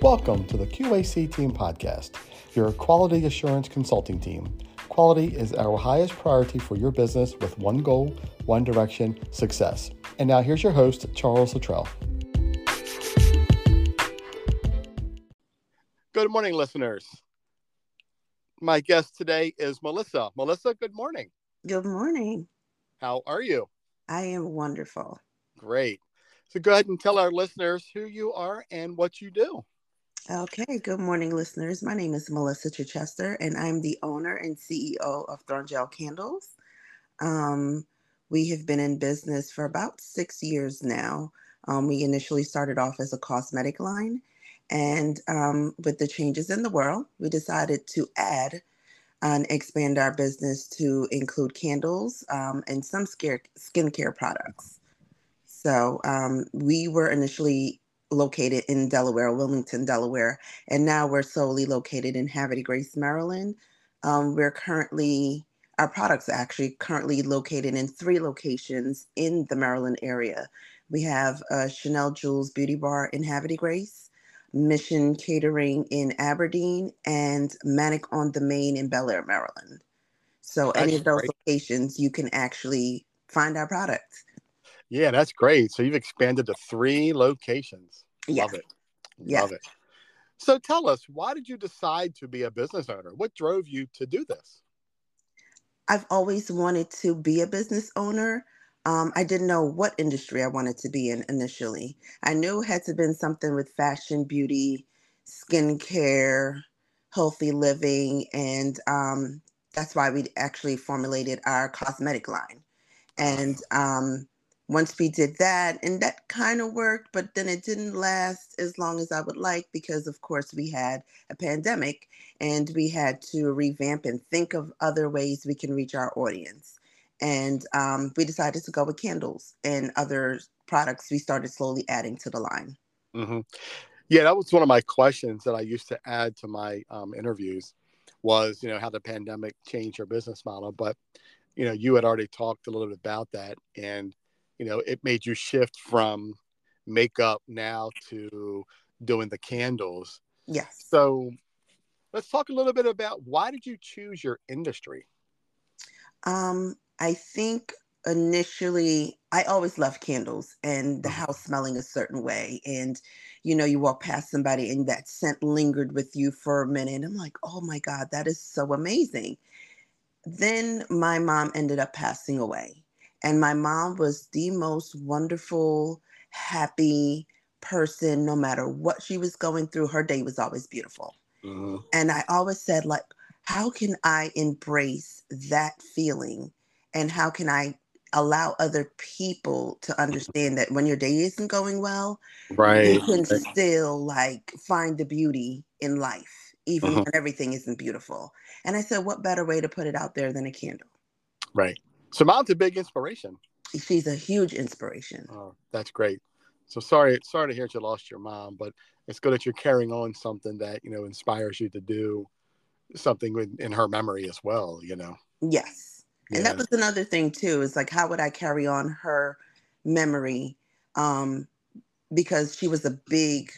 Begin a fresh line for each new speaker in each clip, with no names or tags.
Welcome to the QAC Team Podcast, your quality assurance consulting team. Quality is our highest priority for your business with one goal, one direction, success. And now here's your host, Charles Luttrell. Good morning, listeners. My guest today is Melissa. Melissa, good morning.
Good morning.
How are you?
I am wonderful.
Great. So go ahead and tell our listeners who you are and what you do.
Okay, good morning, listeners. My name is Melissa Chichester, and I'm the owner and CEO of Toronjil Candles. Um, we have been in business for about six years now. Um, we initially started off as a cosmetic line, and um, with the changes in the world, we decided to add and expand our business to include candles um, and some scare, skincare products. So um, we were initially located in Delaware, Wilmington, Delaware, and now we're solely located in de Grace, Maryland. Um, we're currently, our products are actually currently located in three locations in the Maryland area. We have a Chanel Jewels Beauty Bar in de Grace, Mission Catering in Aberdeen, and Manic on the Main in Bel Air, Maryland. So, That's any of those great. locations, you can actually find our products.
Yeah, that's great. So you've expanded to three locations.
Yeah.
Love it. Love it. So tell us, why did you decide to be a business owner? What drove you to do this?
I've always wanted to be a business owner. Um, I didn't know what industry I wanted to be in initially. I knew it had to been something with fashion, beauty, skincare, healthy living, and um, that's why we actually formulated our cosmetic line. And um, once we did that and that kind of worked but then it didn't last as long as i would like because of course we had a pandemic and we had to revamp and think of other ways we can reach our audience and um, we decided to go with candles and other products we started slowly adding to the line
mm-hmm. yeah that was one of my questions that i used to add to my um, interviews was you know how the pandemic changed your business model but you know you had already talked a little bit about that and you know it made you shift from makeup now to doing the candles.
Yes.
So let's talk a little bit about why did you choose your industry?
Um i think initially i always loved candles and the mm-hmm. house smelling a certain way. And you know you walk past somebody and that scent lingered with you for a minute. I'm like oh my god that is so amazing. Then my mom ended up passing away and my mom was the most wonderful, happy person, no matter what she was going through. Her day was always beautiful. Mm-hmm. And I always said, like, how can I embrace that feeling? And how can I allow other people to understand that when your day isn't going well,
right,
you can still like find the beauty in life, even uh-huh. when everything isn't beautiful. And I said, what better way to put it out there than a candle?
Right. So mom's a big inspiration.
She's a huge inspiration.
Oh, that's great. So sorry, sorry to hear you lost your mom, but it's good that you're carrying on something that you know inspires you to do something in, in her memory as well. You know.
Yes, and that was another thing too. Is like, how would I carry on her memory? Um, because she was a big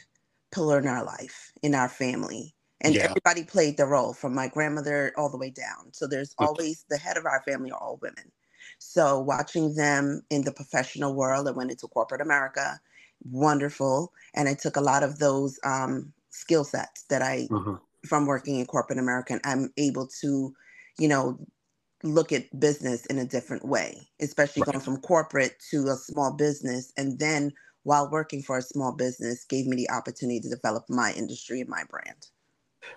pillar in our life, in our family. And yeah. everybody played the role from my grandmother all the way down. So there's always the head of our family are all women. So watching them in the professional world, I went into corporate America, wonderful. And I took a lot of those um, skill sets that I, mm-hmm. from working in corporate America, and I'm able to, you know, look at business in a different way, especially right. going from corporate to a small business. And then while working for a small business gave me the opportunity to develop my industry and my brand.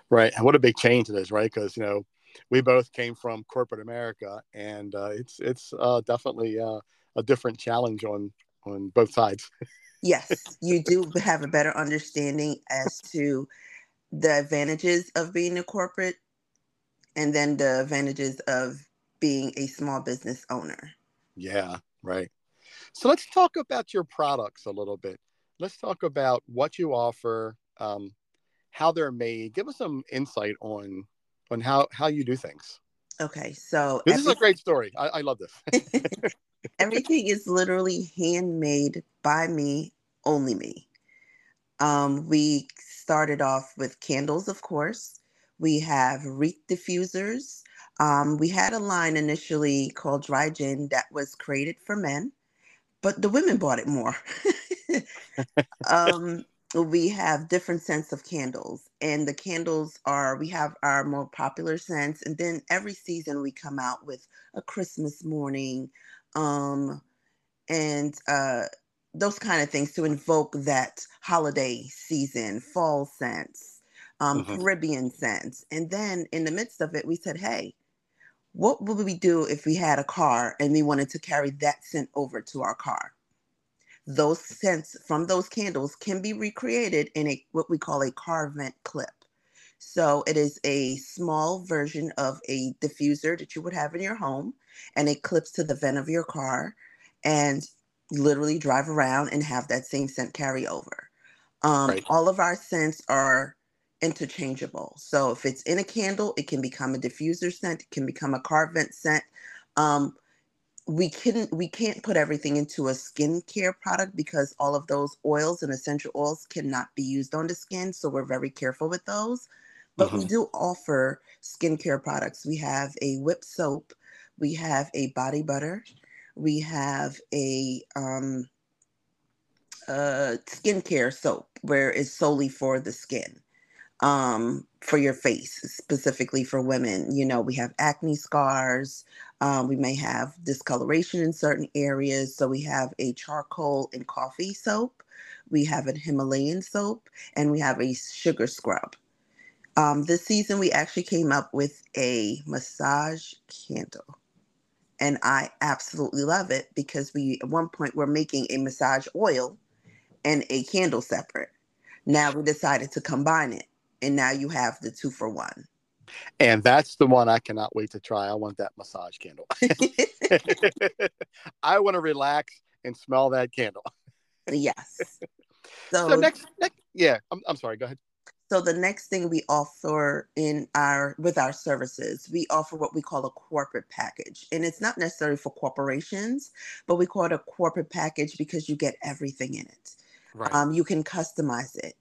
Right. And what a big change it is, right? Because, you know, we both came from corporate America, and uh, it's it's uh, definitely uh, a different challenge on on both sides.
yes, you do have a better understanding as to the advantages of being a corporate, and then the advantages of being a small business owner.
Yeah, right. So let's talk about your products a little bit. Let's talk about what you offer, um, how they're made. Give us some insight on on how how you do things.
Okay, so
this every, is a great story. I, I love this.
everything is literally handmade by me, only me. Um, we started off with candles, of course. We have wreath diffusers. Um, we had a line initially called Dry Gin that was created for men, but the women bought it more. um, we have different scents of candles, and the candles are we have our more popular scents, and then every season we come out with a Christmas morning, um, and uh, those kind of things to invoke that holiday season, fall scents, um, mm-hmm. Caribbean scents. And then in the midst of it, we said, hey, what would we do if we had a car and we wanted to carry that scent over to our car? Those scents from those candles can be recreated in a what we call a car vent clip. So it is a small version of a diffuser that you would have in your home, and it clips to the vent of your car. And literally drive around and have that same scent carry over. Um, right. All of our scents are interchangeable. So if it's in a candle, it can become a diffuser scent, it can become a car vent scent. Um, we couldn't we can't put everything into a skincare product because all of those oils and essential oils cannot be used on the skin. So we're very careful with those. But mm-hmm. we do offer skincare products. We have a whip soap, we have a body butter, we have a um, uh, skincare soap where it's solely for the skin, um, for your face, specifically for women. You know, we have acne scars. Um, we may have discoloration in certain areas. So we have a charcoal and coffee soap. We have a Himalayan soap, and we have a sugar scrub. Um, this season, we actually came up with a massage candle and I absolutely love it because we at one point were making a massage oil and a candle separate. Now we decided to combine it, and now you have the two for one.
And that's the one I cannot wait to try. I want that massage candle. I want to relax and smell that candle.
Yes.
So, so next, next, yeah, I'm, I'm sorry. Go ahead.
So the next thing we offer in our with our services, we offer what we call a corporate package. And it's not necessarily for corporations, but we call it a corporate package because you get everything in it. Right. Um, you can customize it.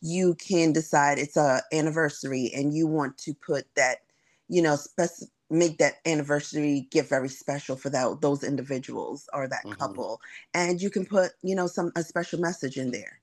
You can decide it's a anniversary and you want to put that, you know, spec- make that anniversary gift very special for that those individuals or that mm-hmm. couple. And you can put, you know, some a special message in there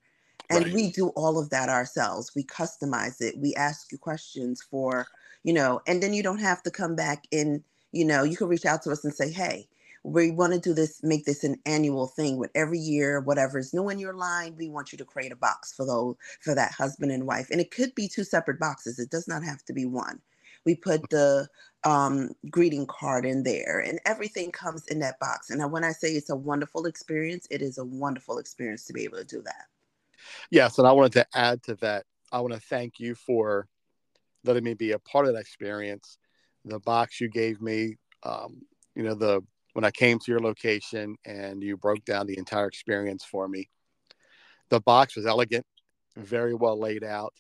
and right. we do all of that ourselves we customize it we ask you questions for you know and then you don't have to come back and you know you can reach out to us and say hey we want to do this make this an annual thing with every year whatever is new in your line we want you to create a box for those for that husband and wife and it could be two separate boxes it does not have to be one we put the um, greeting card in there and everything comes in that box and when i say it's a wonderful experience it is a wonderful experience to be able to do that
Yes, and I wanted to add to that. I want to thank you for letting me be a part of that experience. The box you gave me, um, you know, the when I came to your location and you broke down the entire experience for me. The box was elegant, very well laid out.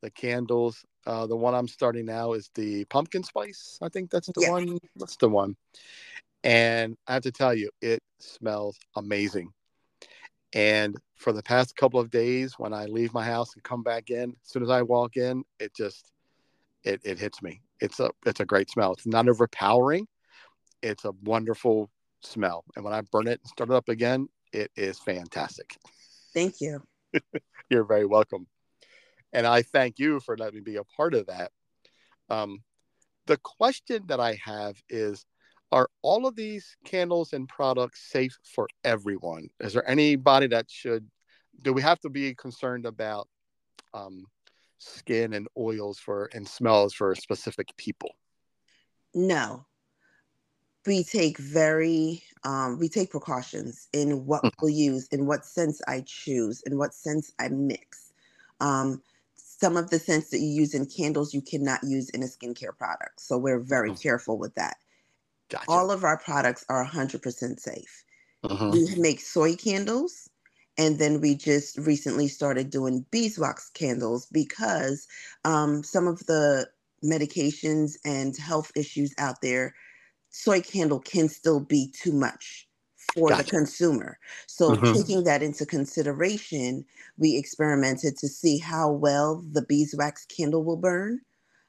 The candles, uh, the one I'm starting now is the pumpkin spice. I think that's the yeah. one. That's the one. And I have to tell you, it smells amazing. And for the past couple of days, when I leave my house and come back in, as soon as I walk in, it just it, it hits me. It's a it's a great smell. It's not overpowering. It's a wonderful smell. And when I burn it and start it up again, it is fantastic.
Thank you.
You're very welcome. And I thank you for letting me be a part of that. Um, the question that I have is are all of these candles and products safe for everyone? Is there anybody that should? Do we have to be concerned about um, skin and oils for and smells for specific people?
No, we take very um, we take precautions in what mm-hmm. we'll use, in what sense I choose, in what sense I mix. Um, some of the scents that you use in candles you cannot use in a skincare product, so we're very mm-hmm. careful with that. Gotcha. All of our products are 100% safe. Uh-huh. We make soy candles, and then we just recently started doing beeswax candles because um, some of the medications and health issues out there, soy candle can still be too much for
Gotcha.
the consumer. So
Mhm.
taking that into consideration, we experimented to see how well the beeswax candle will burn.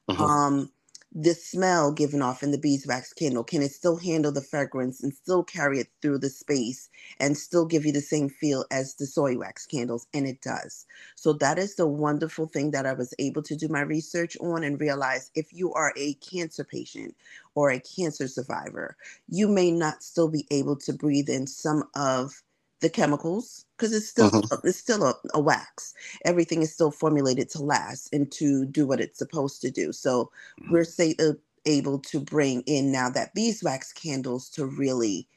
Mhm.
Um, the smell given off in the beeswax candle can it still handle the fragrance and still carry it through the space and still give you the same feel as the soy wax candles? And it does. So that is the wonderful thing that i was able to do my research on and realize if you are a cancer patient or a cancer survivor you may not still be able to breathe in some of the chemicals because it's still
Mhm.
it's still a, a wax everything is still formulated to last and to do what it's supposed to do so
Mhm.
we're say, uh, able to bring in now that beeswax candles to really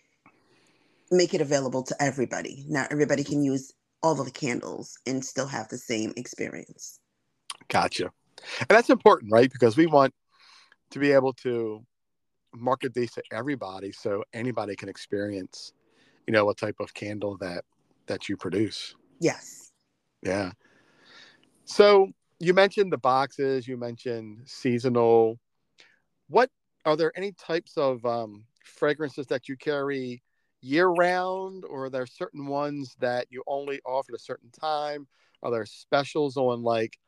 make it available to everybody. Now everybody can use all of the candles and still have the same experience.
Gotcha. And that's important, right? Because we want to be able to market these to everybody so anybody can experience, you know, what type of candle that that you produce.
Yes.
Yeah. So you mentioned the boxes, you mentioned seasonal. What are there any types of um, fragrances that you carry year round, or are there certain ones that you only offer at a certain time? Are there specials on like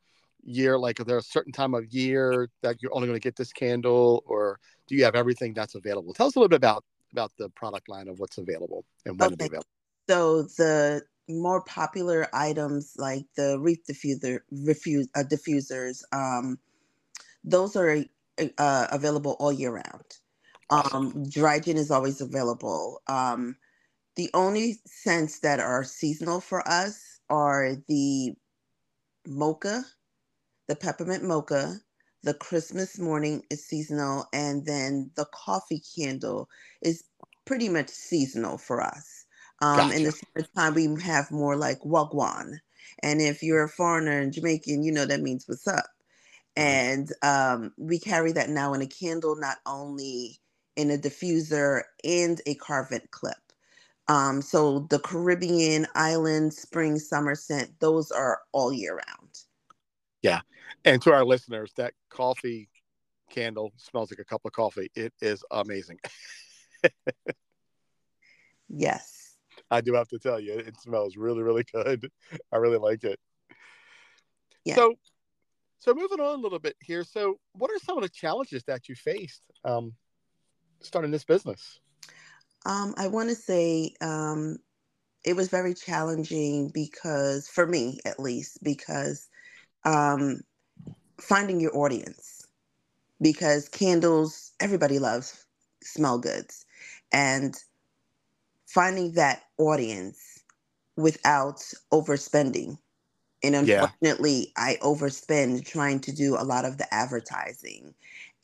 year, like are there a certain time of year that you're only going to get this candle, or do you have everything that's available? Tell us a little bit about about the product line of what's available and when it's available.
So the more popular items like the wreath diffuser, refuse, uh, diffusers, um, those are uh, available all year round. Um, dry gin is always available. Um, the only scents that are seasonal for us are the mocha, the peppermint mocha, the Christmas morning is seasonal, and then the coffee candle is pretty much seasonal for us. Um, in the summertime, we have more like wagwan. And if you're a foreigner and Jamaican, you know that means what's up.
Mhm.
And um, we carry that now in a candle, not only in a diffuser and a carvent clip. Um, so the Caribbean island, spring, summer scent, those are all year round. Yeah.
And to our listeners, that coffee candle smells like a cup of coffee. It is amazing.
Yes.
I do have to tell you, it smells really, really good. I really like it.
Yeah.
So, so moving on a little bit here. So, what are some of the challenges that you faced um, starting this business?
Um, I want to say um, it was very challenging because, for me at least, because um, finding your audience, because candles, everybody loves smell goods, and finding that audience without overspending. And
Yeah.
unfortunately, I overspend trying to do a lot of the advertising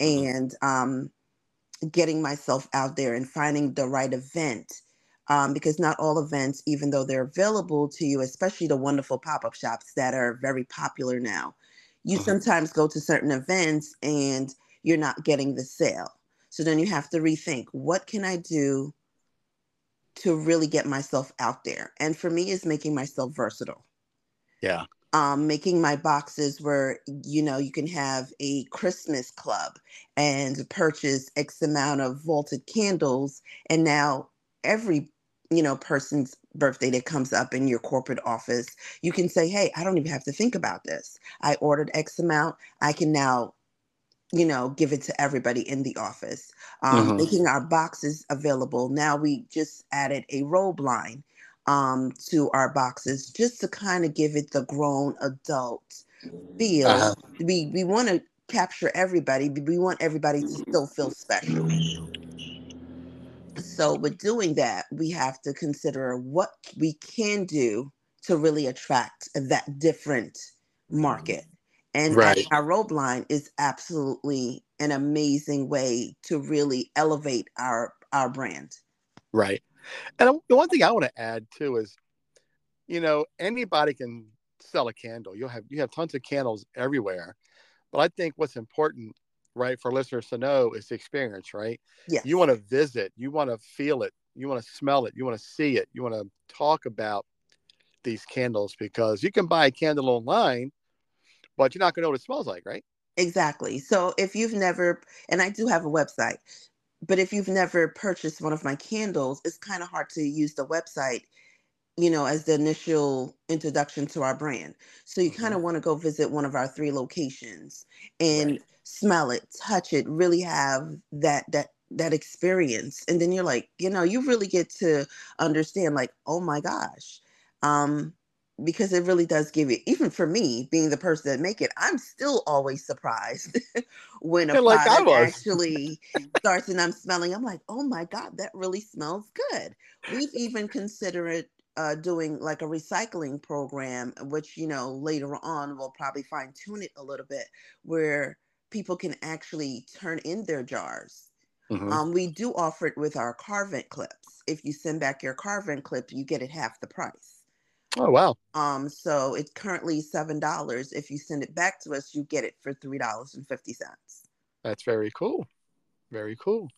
Mhm.
and um, getting myself out there and finding the right event. Um, because not all events, even though they're available to you, especially the wonderful pop up shops that are very popular now, you
Mhm.
sometimes go to certain events and you're not getting the sale. So then you have to rethink what can I do to really get myself out there? And for me, is making myself versatile
Yeah.
um, making my boxes where you know you can have a Christmas club and purchase X amount of vaulted candles, and now every you know person's birthday that comes up in your corporate office, you can say, "Hey, I don't even have to think about this. I ordered X amount. I can now." You know, give it to everybody in the office. Um,
Mhm.
Making our boxes available. Now we just added a robe line um, to our boxes just to kind of give it the grown adult feel.
Uh-huh.
We we want to capture everybody, but we want everybody to still feel special. So with doing that, we have to consider what we can do to really attract that different market. And
Right.
our robe line is absolutely an amazing way to really elevate our our brand.
Right. And the one thing I want to add too is, you know, anybody can sell a candle. You'll have you have tons of candles everywhere, but I think what's important, right, for listeners to know is the experience. Right.
Yes.
You want to visit. You want to feel it. You want to smell it. You want to see it. You want to talk about these candles because you can buy a candle online, but you're not going to know what it smells like, right?
Exactly. So if you've never, and I do have a website, but if you've never purchased one of my candles, it's kind of hard to use the website, you know, as the initial introduction to our brand. So you kind
Mhm.
of want to go visit one of our three locations and
Right.
smell it, touch it, really have that that that experience. And then you're like, you know, you really get to understand like, oh my gosh. Um because it really does give you even for me being the person that make it i'm still always surprised when a
Yeah,
product actually starts and I'm smelling, I'm like, oh my God, that really smells good. We've even considered uh, doing like a recycling program, which, you know, later on we'll probably fine tune it a little bit, where people can actually turn in their jars.
Mhm.
Um, we do offer it with our Carvent clips. If you send back your Carvent clip, you get it half the price.
Oh wow,
Um, so it's currently seven dollars. If you send it back to us, you get it for three dollars and fifty cents.
that's very cool. Very cool.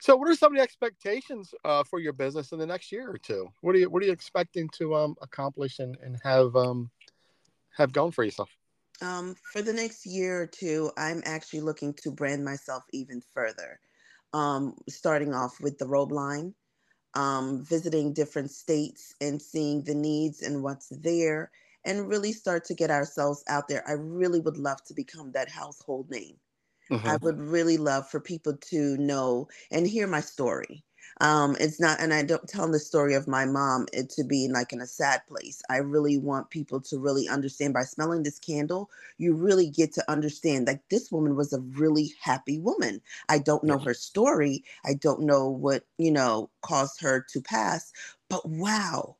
So, what are some of the expectations uh, for your business in the next year or two? What are you What are you expecting to um, accomplish and, and have um, have going for yourself?
Um, for the next year or two, I'm actually looking to brand myself even further. Um, starting off with the robe line, um, visiting different states and seeing the needs and what's there, and really start to get ourselves out there. I really would love to become that household name. I
hmm
would really love for people to know and hear my story. Um, it's not, and I don't tell the story of my mom it to be like in a sad place. I really want people to really understand by smelling this candle, you really get to understand like this woman was a really happy woman. I don't know her story. I don't know what, you know, caused her to pass, but wow,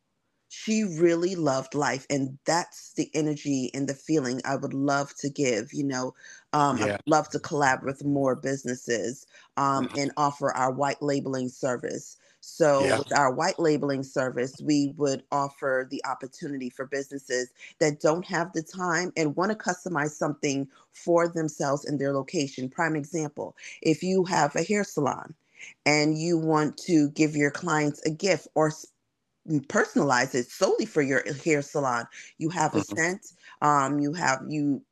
she really loved life. And that's the energy and the feeling I would love to give, you know, um, I'd love to collaborate with more businesses um,
Mhm.
and offer our white labeling service. So,
Yeah.
with our white labeling service, we would offer the opportunity for businesses that don't have the time and want to customize something for themselves in their location. Prime example if you have a hair salon and you want to give your clients a gift or personalize it solely for your hair salon, you have a
Mhm.
scent, um, you have you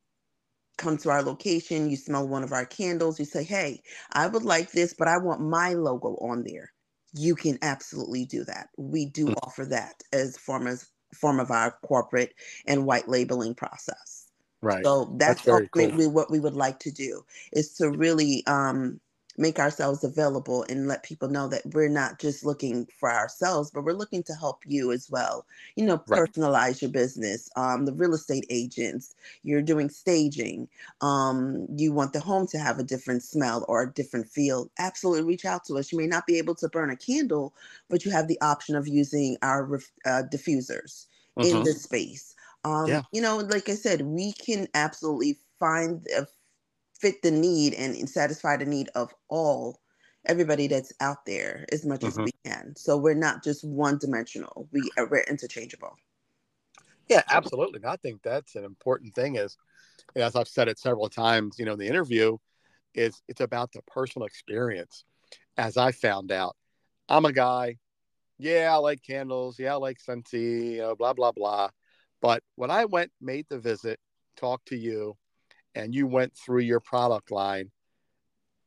come to our location, you smell one of our candles, you say, Hey, I would like this, but I want my logo on there. You can absolutely do that. We do
Mm.
offer that as form as form of our corporate and white labeling process.
Right.
So
That's
that's
very cool.
what we would like to do is to really um, make ourselves available and let people know that we're not just looking for ourselves, but we're looking to help you as well. You know,
Right.
personalize your business. Um, the real estate agents, you're doing staging. Um, you want the home to have a different smell or a different feel. Absolutely, reach out to us. You may not be able to burn a candle, but you have the option of using our uh, diffusers in
hmm
this space um
Yeah.
you know like i said we can absolutely find uh, fit the need and satisfy the need of all everybody that's out there as much as
hmm
we can so we're not just one dimensional we are we're interchangeable
Yeah. Absolutely. And I think that's an important thing. Is and as I've said it several times, you know, in the interview, is it's about the personal experience. As I found out, I'm a guy. Yeah, I like candles. Yeah, I like Scentsy. You know, blah blah blah. But when I went, made the visit, talked to you, and you went through your product line,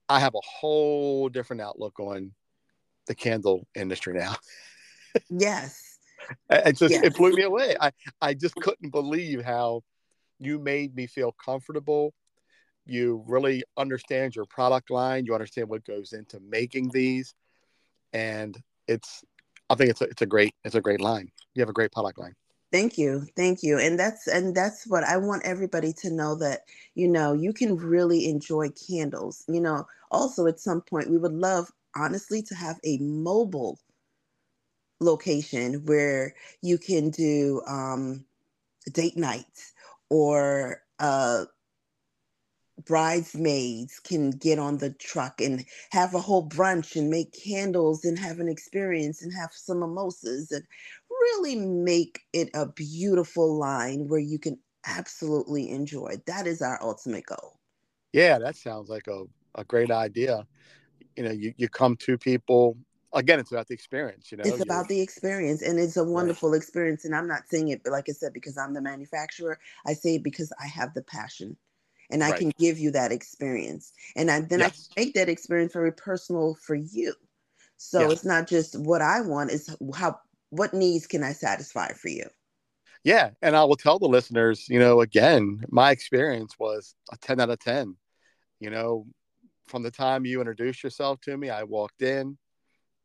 I have a whole different outlook on the candle industry now.
yes
It just it blew me away. I I just couldn't believe how you made me feel comfortable. You really understand your product line. You understand what goes into making these, and it's. I think it's a, it's a great it's a great line. You have a great product line.
Thank you thank you and that's and that's what i want everybody to know that you know you can really enjoy candles you know also at some point we would love honestly to have a mobile location where you can do um date nights or uh bridesmaids can get on the truck and have a whole brunch and make candles and have an experience and have some mimosas and really make it a beautiful line where you can absolutely enjoy. That is our ultimate goal.
Yeah, that sounds like a, a great idea. You know, you, you come to people again, it's about the experience, you know.
It's about the experience and it's a
right.
wonderful experience. And I'm not saying it, but like I said, because I'm the manufacturer, I say it because I have the passion and I
Right.
can give you that experience. And I, then
Yes.
I make that experience very personal for you. So
Yeah.
it's not just what I want, it's how what needs can I satisfy for you?
Yeah. And I will tell the listeners, you know, again, my experience was a 10 out of 10. You know, from the time you introduced yourself to me, I walked in,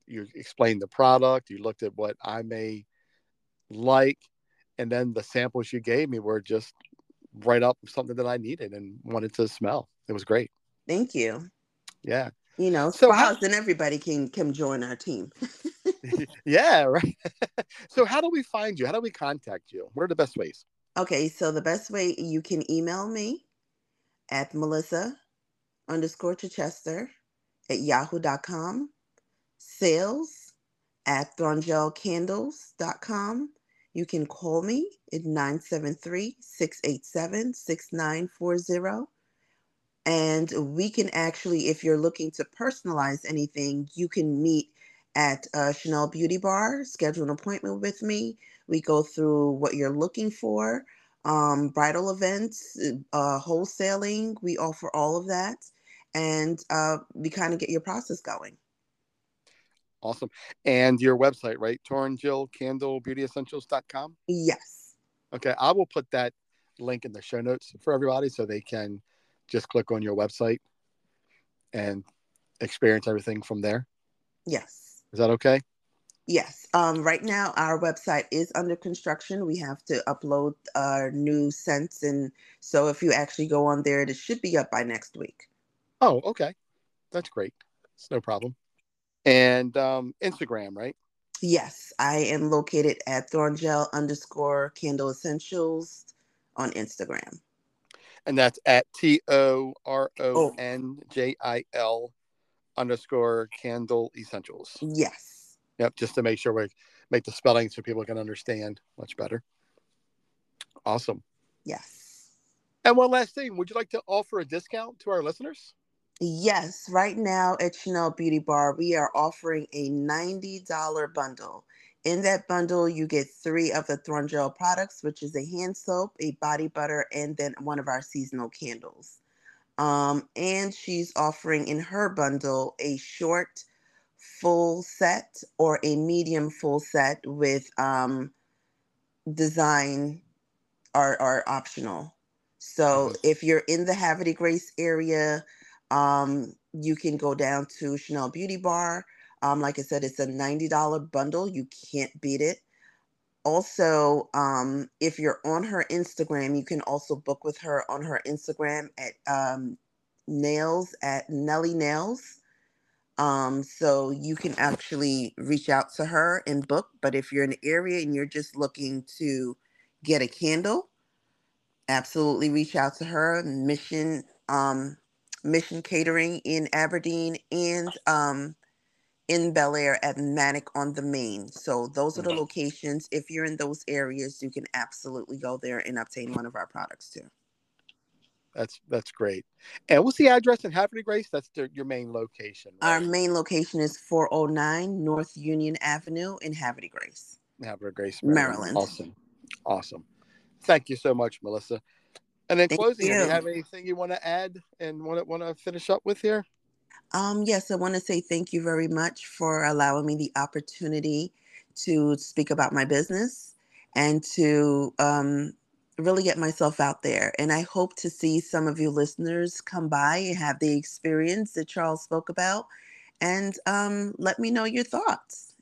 you explained the product, you looked at what I may like, and then the samples you gave me were just right up something that I needed and wanted to smell. It was great.
Thank you.
Yeah.
You know,
So how-
spas and everybody can come join our team.
yeah, right. so how do we find you? How do we contact you? What are the best ways?
Okay, so the best way you can email me at Melissa underscore Chichester at yahoo.com, sales at toronjilcandles.com. You can call me at 973 687 6940. And we can actually, if you're looking to personalize anything, you can meet at uh, Chanel Beauty Bar, schedule an appointment with me. We go through what you're looking for, um, bridal events, uh, wholesaling. We offer all of that. And uh, we kind of get your process going.
Awesome. And your website, right? Toronjil Candle Beauty Essentials.com.
Yes.
Okay. I will put that link in the show notes for everybody so they can just click on your website and experience everything from there.
Yes.
Is that okay?
Yes. Um, right now, our website is under construction. We have to upload our new scents. And so if you actually go on there, it should be up by next week.
Oh, okay. That's great. It's no problem. And um, Instagram, right?
Yes. I am located at Toronjil underscore candle essentials on Instagram.
And that's at T O R O N J I L underscore candle essentials.
Yes.
Yep. Just to make sure we make the spelling so people can understand much better. Awesome.
Yes.
And one last thing, would you like to offer a discount to our listeners?
Yes, right now at Chanel Beauty Bar, we are offering a $90 bundle. In that bundle, you get three of the Toronjil products, which is a hand soap, a body butter, and then one of our seasonal candles. Um, and she's offering in her bundle a short full set or a medium full set with um, design are, are optional. So
Mhm.
if you're in the Havre de Grace area, um, you can go down to Chanel Beauty Bar. Um, like I said, it's a $90 bundle. You can't beat it. Also, um, if you're on her Instagram, you can also book with her on her Instagram at um, nails at Nelly Nails. Um, so you can actually reach out to her and book. But if you're in the area and you're just looking to get a candle, absolutely reach out to her. Mission um, Mission Catering in Aberdeen and um, in Bel Air at Manic on the Main. So those are the locations. If you're in those areas, you can absolutely go there and obtain one of our products too.
That's that's great. And what's the address in Havre de Grace? That's the, your main location.
Our main location is 409 North Union Avenue in Havre de Grace.
Havre de Grace,
Maryland.
Awesome, awesome. Thank you so much, Melissa. And in
Thank
closing, do you
you.
have anything you want to add and want to want to finish up with here?
Um, yes, I want to say thank you very much for allowing me the opportunity to speak about my business and to um, really get myself out there. And I hope to see some of you listeners come by and have the experience that Charles spoke about and um, let me know your thoughts.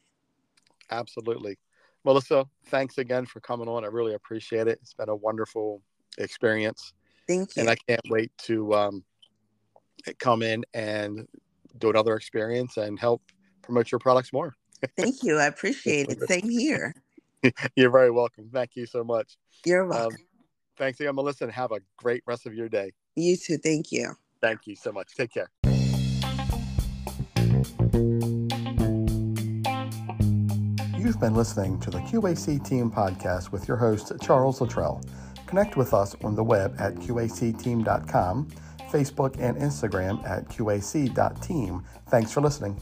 Absolutely. Melissa, thanks again for coming on. I really appreciate it. It's been a wonderful experience.
Thank you.
And I can't wait to um, come in and do another experience and help promote your products more.
Thank you. I appreciate it. Same here.
You're very welcome. Thank you so much.
You're
Um,
welcome.
thanks again, Melissa, and have a great rest of your day.
you too. Thank you.
Thank you so much. Take care. You've been listening to the QAC Team podcast with your host, Charles Luttrell. Connect with us on the web at qacteam.com, Facebook, and Instagram at qac.team. Thanks for listening.